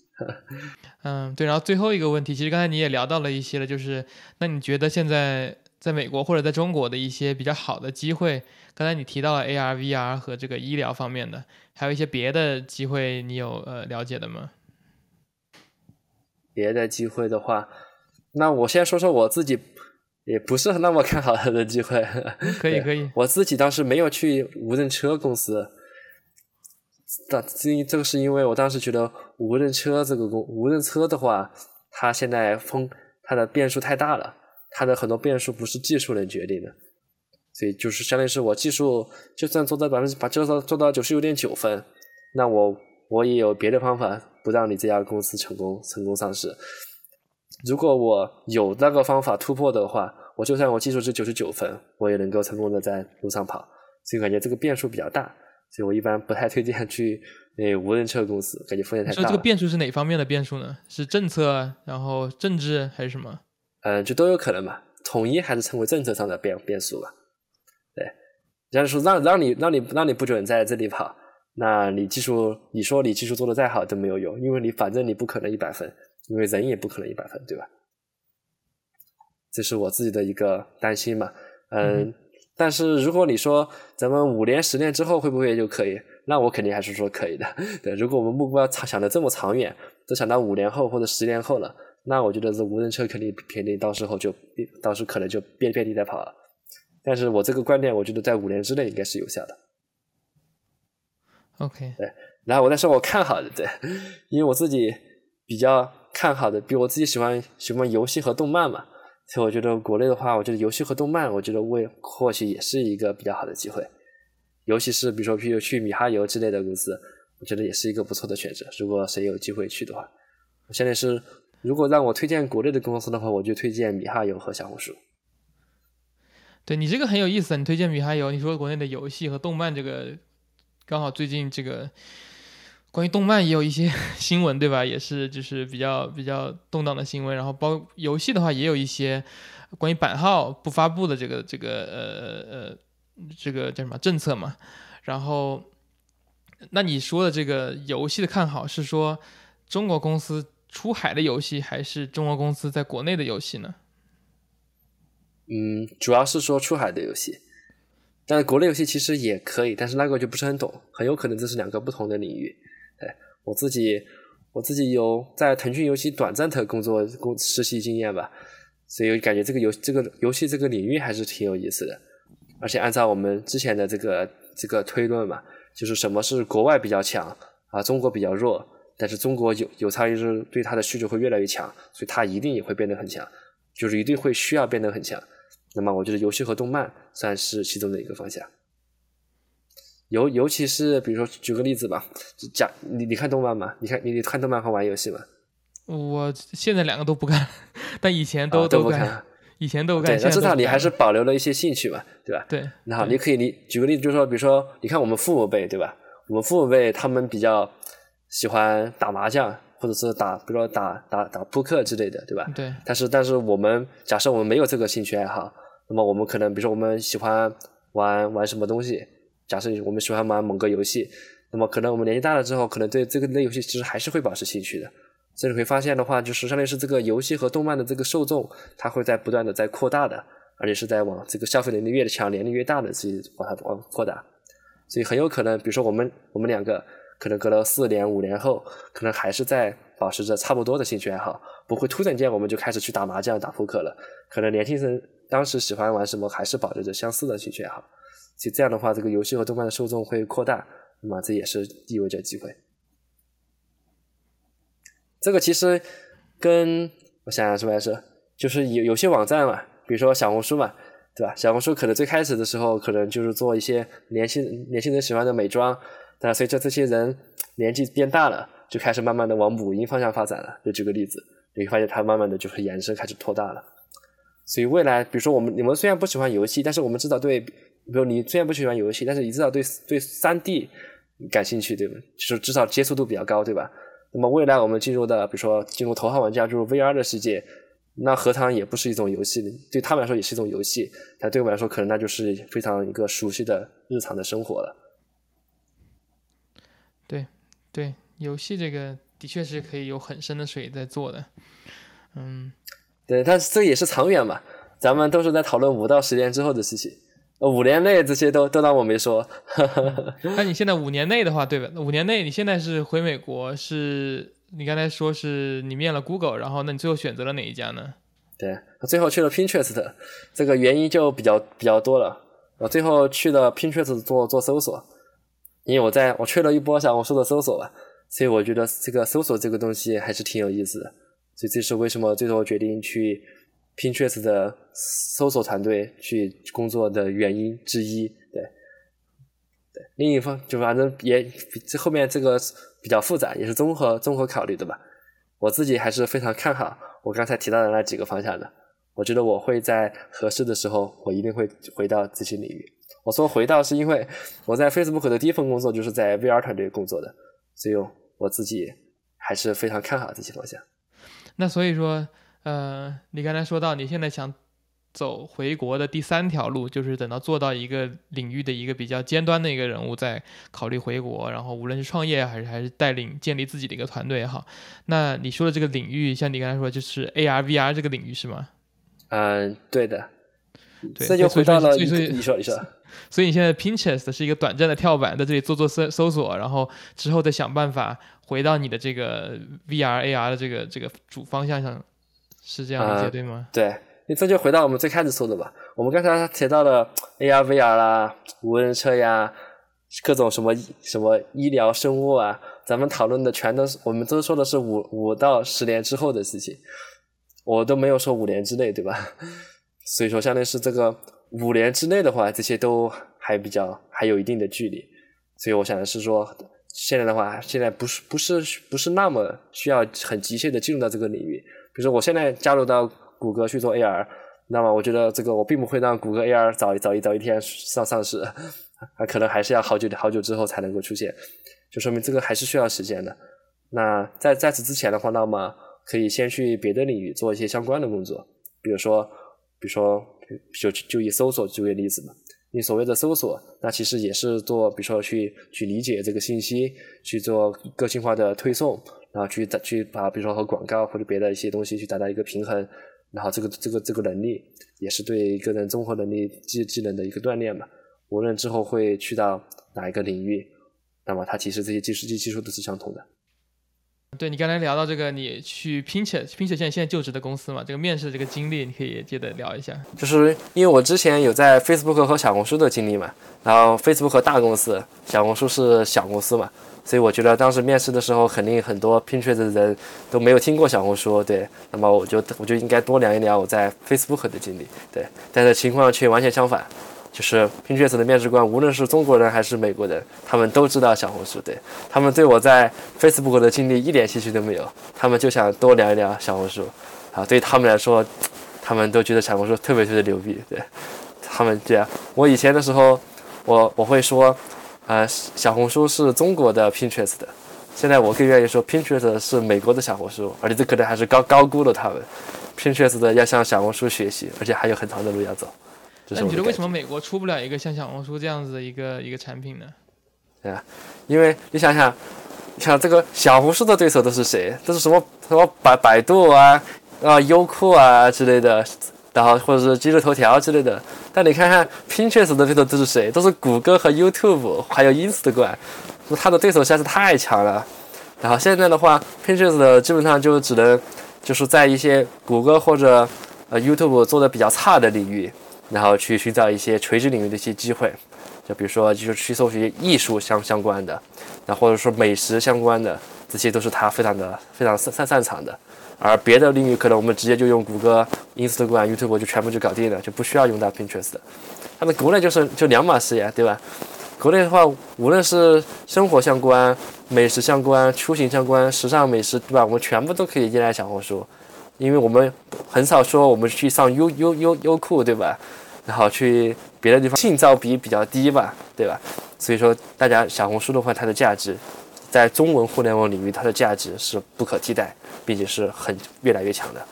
嗯，对。然后最后一个问题，其实刚才你也聊到了一些了，就是那你觉得现在？在美国或者在中国的一些比较好的机会，刚才你提到了 AR、VR 和这个医疗方面的，还有一些别的机会，你有呃了解的吗？别的机会的话，那我先说说我自己也不是那么看好他的机会。可以可以，我自己当时没有去无人车公司，但这这个是因为我当时觉得无人车这个公无人车的话，它现在风它的变数太大了。它的很多变数不是技术能决定的，所以就是相当于是我技术就算做到百分之把做到做到九十九点九分，那我我也有别的方法不让你这家公司成功成功上市。如果我有那个方法突破的话，我就算我技术是九十九分，我也能够成功的在路上跑。所以感觉这个变数比较大，所以我一般不太推荐去那无人车公司，感觉风险太大。这个变数是哪方面的变数呢？是政策，然后政治还是什么？嗯，就都有可能嘛，统一还是成为政策上的变变数吧。对，假如说让让你让你让你不准在这里跑，那你技术你说你技术做的再好都没有用，因为你反正你不可能一百分，因为人也不可能一百分，对吧？这是我自己的一个担心嘛。嗯，但是如果你说咱们五年十年之后会不会就可以？那我肯定还是说可以的。对，如果我们目标长想的这么长远，都想到五年后或者十年后了。那我觉得这无人车肯定肯定到时候就到时可能就遍遍地在跑了，但是我这个观点，我觉得在五年之内应该是有效的。OK，对，然后我再说我看好的，对，因为我自己比较看好的，比如我自己喜欢什么游戏和动漫嘛，所以我觉得国内的话，我觉得游戏和动漫，我觉得为或许也是一个比较好的机会，尤其是比如说譬如去米哈游之类的公司，我觉得也是一个不错的选择。如果谁有机会去的话，我现在是。如果让我推荐国内的公司的话，我就推荐米哈游和小红书。对你这个很有意思，你推荐米哈游，你说国内的游戏和动漫这个，刚好最近这个关于动漫也有一些 新闻，对吧？也是就是比较比较动荡的新闻。然后包游戏的话，也有一些关于版号不发布的这个这个呃呃这个叫什么政策嘛。然后，那你说的这个游戏的看好是说中国公司？出海的游戏还是中国公司在国内的游戏呢？嗯，主要是说出海的游戏，但是国内游戏其实也可以，但是那个就不是很懂，很有可能这是两个不同的领域。我自己，我自己有在腾讯游戏短暂的工作工实习经验吧，所以感觉这个游这个游戏这个领域还是挺有意思的。而且按照我们之前的这个这个推论嘛，就是什么是国外比较强啊，中国比较弱，但是中国有有朝一日对它的需求会越来越强，所以它一定也会变得很强，就是一定会需要变得很强。那么我觉得游戏和动漫算是其中的一个方向，尤尤其是比如说举个例子吧，讲你你看动漫吗？你看你你看动漫和玩游戏吗？我现在两个都不干，但以前都都不干，以前都干。对，那至少你还是保留了一些兴趣嘛，对吧？对。那好，你可以你举个例子，就是说，比如说，你看我们父母辈，对吧？我们父母辈他们比较喜欢打麻将。或者是打，比如说打打打扑克之类的，对吧？对。但是，但是我们假设我们没有这个兴趣爱好，那么我们可能，比如说我们喜欢玩玩什么东西，假设我们喜欢玩某个游戏，那么可能我们年纪大了之后，可能对这个类游戏其实还是会保持兴趣的。所以你会发现的话，就是相当于是这个游戏和动漫的这个受众，它会在不断的在扩大的，而且是在往这个消费能力越强、年龄越大的去往它往扩大。所以很有可能，比如说我们我们两个。可能隔了四年五年后，可能还是在保持着差不多的兴趣爱好，不会突然间我们就开始去打麻将、打扑克了。可能年轻人当时喜欢玩什么，还是保持着相似的兴趣爱好。所以这样的话，这个游戏和动漫的受众会扩大，那么这也是意味着机会。这个其实跟我想想什么来着？就是有有些网站嘛，比如说小红书嘛，对吧？小红书可能最开始的时候，可能就是做一些年轻年轻人喜欢的美妆。但随着这些人年纪变大了，就开始慢慢的往母婴方向发展了。就举个例子，你会发现它慢慢的就是延伸，开始扩大了。所以未来，比如说我们你们虽然不喜欢游戏，但是我们知道对，比如你虽然不喜欢游戏，但是你至少对对三 D 感兴趣，对吧？就是至少接触度比较高，对吧？那么未来我们进入的，比如说进入头号玩家，进入 VR 的世界，那何尝也不是一种游戏？对他们来说也是一种游戏，但对我们来说，可能那就是非常一个熟悉的日常的生活了。对对游戏这个的确是可以有很深的水在做的，嗯，对，但是这也是长远嘛，咱们都是在讨论五到十年之后的事情，五年内这些都都当我没说。那你现在五年内的话，对吧？五年内你现在是回美国，是你刚才说是你面了 Google，然后那你最后选择了哪一家呢？对，最后去了 Pinterest，这个原因就比较比较多了。我最后去了 Pinterest 做做搜索。因为我在我吹了一波小红书的搜索吧，所以我觉得这个搜索这个东西还是挺有意思的，所以这是为什么最后决定去 Pinterest 的搜索团队去工作的原因之一。对，对，另一方就反正也这后面这个比较复杂，也是综合综合考虑的吧。我自己还是非常看好我刚才提到的那几个方向的，我觉得我会在合适的时候，我一定会回到这些领域。我说回到是因为我在 Facebook 的第一份工作就是在 VR 团队工作的，所以我自己还是非常看好这些方向。那所以说，呃，你刚才说到你现在想走回国的第三条路，就是等到做到一个领域的一个比较尖端的一个人物，再考虑回国，然后无论是创业还是还是带领建立自己的一个团队也好。那你说的这个领域，像你刚才说就是 AR VR 这个领域是吗？嗯，对的。对，这就回到了你说你说。所以你现在 Pinterest 是一个短暂的跳板，在这里做做搜搜索，然后之后再想办法回到你的这个 VR AR 的这个这个主方向上，是这样理解对吗？对，你这就回到我们最开始说的吧。我们刚才提到了 AR VR 啦，无人车呀，各种什么什么医疗生物啊，咱们讨论的全都是我们都说的是五五到十年之后的事情，我都没有说五年之内，对吧？所以说，相当于是这个。五年之内的话，这些都还比较还有一定的距离，所以我想的是说，现在的话，现在不是不是不是那么需要很急切的进入到这个领域。比如说，我现在加入到谷歌去做 AR，那么我觉得这个我并不会让谷歌 AR 早早一早一天上上市，啊，可能还是要好久好久之后才能够出现，就说明这个还是需要时间的。那在在此之前的话，那么可以先去别的领域做一些相关的工作，比如说，比如说。就就以搜索作为例子嘛，你所谓的搜索，那其实也是做，比如说去去理解这个信息，去做个性化的推送，然后去打去把比如说和广告或者别的一些东西去达到一个平衡，然后这个这个这个能力也是对一个人综合能力技技能的一个锻炼嘛。无论之后会去到哪一个领域，那么它其实这些技术技技术都是相同的。对你刚才聊到这个，你去 Pincher，Pincher 现在现在就职的公司嘛，这个面试这个经历，你可以接着聊一下。就是因为我之前有在 Facebook 和小红书的经历嘛，然后 Facebook 大公司，小红书是小公司嘛，所以我觉得当时面试的时候，肯定很多 Pincher 的人都没有听过小红书，对，那么我就我就应该多聊一聊我在 Facebook 的经历，对，但是情况却完全相反。就是 Pinterest 的面试官，无论是中国人还是美国人，他们都知道小红书。对他们对我在 Facebook 的经历一点兴趣都没有，他们就想多聊一聊小红书。啊，对他们来说，他们都觉得小红书特别特别牛逼。对他们这样，我以前的时候，我我会说，呃，小红书是中国的 Pinterest。现在我更愿意说 Pinterest 是美国的小红书，而且这可能还是高高估了他们。Pinterest 的要向小红书学习，而且还有很长的路要走。那你觉得为什么美国出不了一个像小红书这样子的一个一个产品呢？对啊，因为你想想，像这个小红书的对手都是谁？都是什么什么百百度啊啊优酷啊之类的，然后或者是今日头条之类的。但你看看 Pinterest 的对手都是谁？都是谷歌和 YouTube，还有 Instagram，它的对手实在是太强了。然后现在的话，Pinterest 基本上就只能就是在一些谷歌或者呃 YouTube 做的比较差的领域。然后去寻找一些垂直领域的一些机会，就比如说，就是去搜寻艺术相相关的，那或者说美食相关的，这些都是他非常的非常擅擅擅长的。而别的领域，可能我们直接就用谷歌、Instagram、YouTube 就全部就搞定了，就不需要用到 Pinterest。他们国内就是就两码事呀，对吧？国内的话，无论是生活相关、美食相关、出行相关、时尚美食，对吧？我们全部都可以依赖小红书。因为我们很少说我们去上优优优优酷，对吧？然后去别的地方，性价比比较低吧，对吧？所以说，大家小红书的话，它的价值在中文互联网领域，它的价值是不可替代，并且是很越来越强的。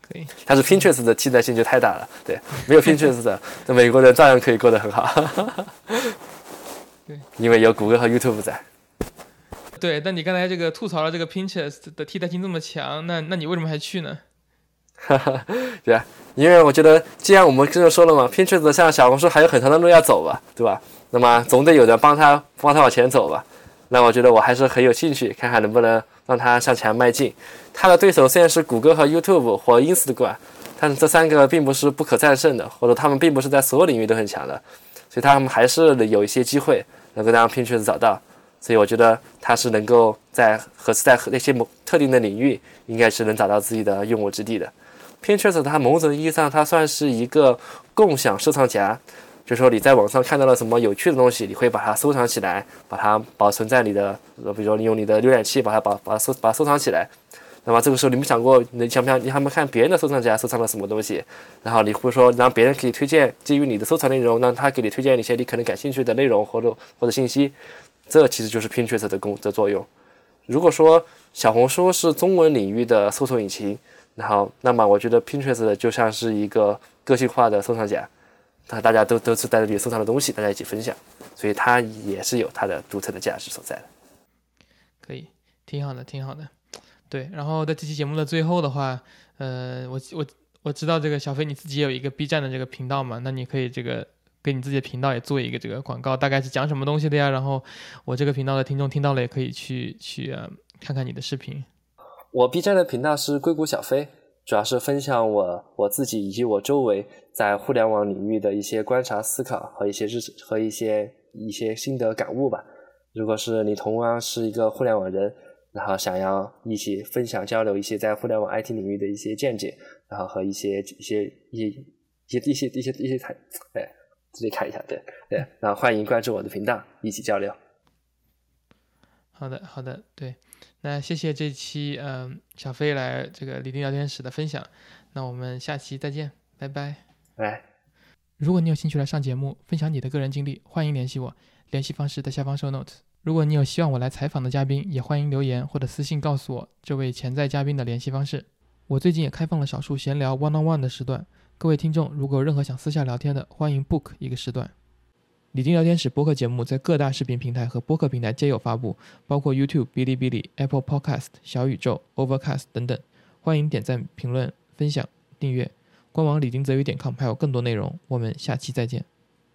可以。但是 Pinterest 的替代性就太大了，对，没有 Pinterest 的，那美国人照样可以过得很好。对，因为有谷歌和 YouTube 在。对，但你刚才这个吐槽了这个 Pinterest 的替代性这么强，那那你为什么还去呢？哈哈，对啊，因为我觉得既然我们这么说了嘛，Pinterest 像小红书还有很长的路要走吧，对吧？那么总得有人帮他帮他往前走吧。那我觉得我还是很有兴趣，看看能不能让他向前迈进。他的对手虽然是谷歌和 YouTube 或 Instagram，但是这三个并不是不可战胜的，或者他们并不是在所有领域都很强的，所以他们还是有一些机会能够让 Pinterest 找到。所以我觉得它是能够在和在那些某特定的领域，应该是能找到自己的用武之地的。Pinterest 它某种意义上它算是一个共享收藏夹，就是说你在网上看到了什么有趣的东西，你会把它收藏起来，把它保存在你的，比如说你用你的浏览器把它把把它收把它收藏起来。那么这个时候你们想过，你想不想你还没看别人的收藏夹收藏了什么东西？然后你会说让别人给你推荐基于你的收藏内容，让他给你推荐一些你可能感兴趣的内容或者或者信息。这其实就是 Pinterest 的功的作用。如果说小红书是中文领域的搜索引擎，然后那么我觉得 Pinterest 就像是一个个性化的收藏夹，它大家都都是在这里收藏的东西，大家一起分享，所以它也是有它的独特的价值所在的。可以，挺好的，挺好的。对，然后在这期节目的最后的话，呃，我我我知道这个小飞你自己有一个 B 站的这个频道嘛，那你可以这个。给你自己的频道也做一个这个广告，大概是讲什么东西的呀？然后我这个频道的听众听到了也可以去去看看你的视频。我 B 站的频道是硅谷小飞，主要是分享我我自己以及我周围在互联网领域的一些观察、思考和一些日和一些一些心得感悟吧。如果是你同样是一个互联网人，然后想要一起分享交流一些在互联网 IT 领域的一些见解，然后和一些一些一一些一些一些一些谈，哎。自己看一下，对对，然后欢迎关注我的频道，一起交流。好的，好的，对，那谢谢这期嗯小飞来这个李丁聊天室的分享，那我们下期再见，拜拜。拜。如果你有兴趣来上节目，分享你的个人经历，欢迎联系我，联系方式在下方 show note。如果你有希望我来采访的嘉宾，也欢迎留言或者私信告诉我这位潜在嘉宾的联系方式。我最近也开放了少数闲聊 one on one 的时段。各位听众，如果有任何想私下聊天的，欢迎 book 一个时段。李丁聊天室播客节目在各大视频平台和播客平台皆有发布，包括 YouTube、哔哩哔哩、Apple Podcast、小宇宙、Overcast 等等。欢迎点赞、评论、分享、订阅。官网李丁泽宇点 com 还有更多内容，我们下期再见。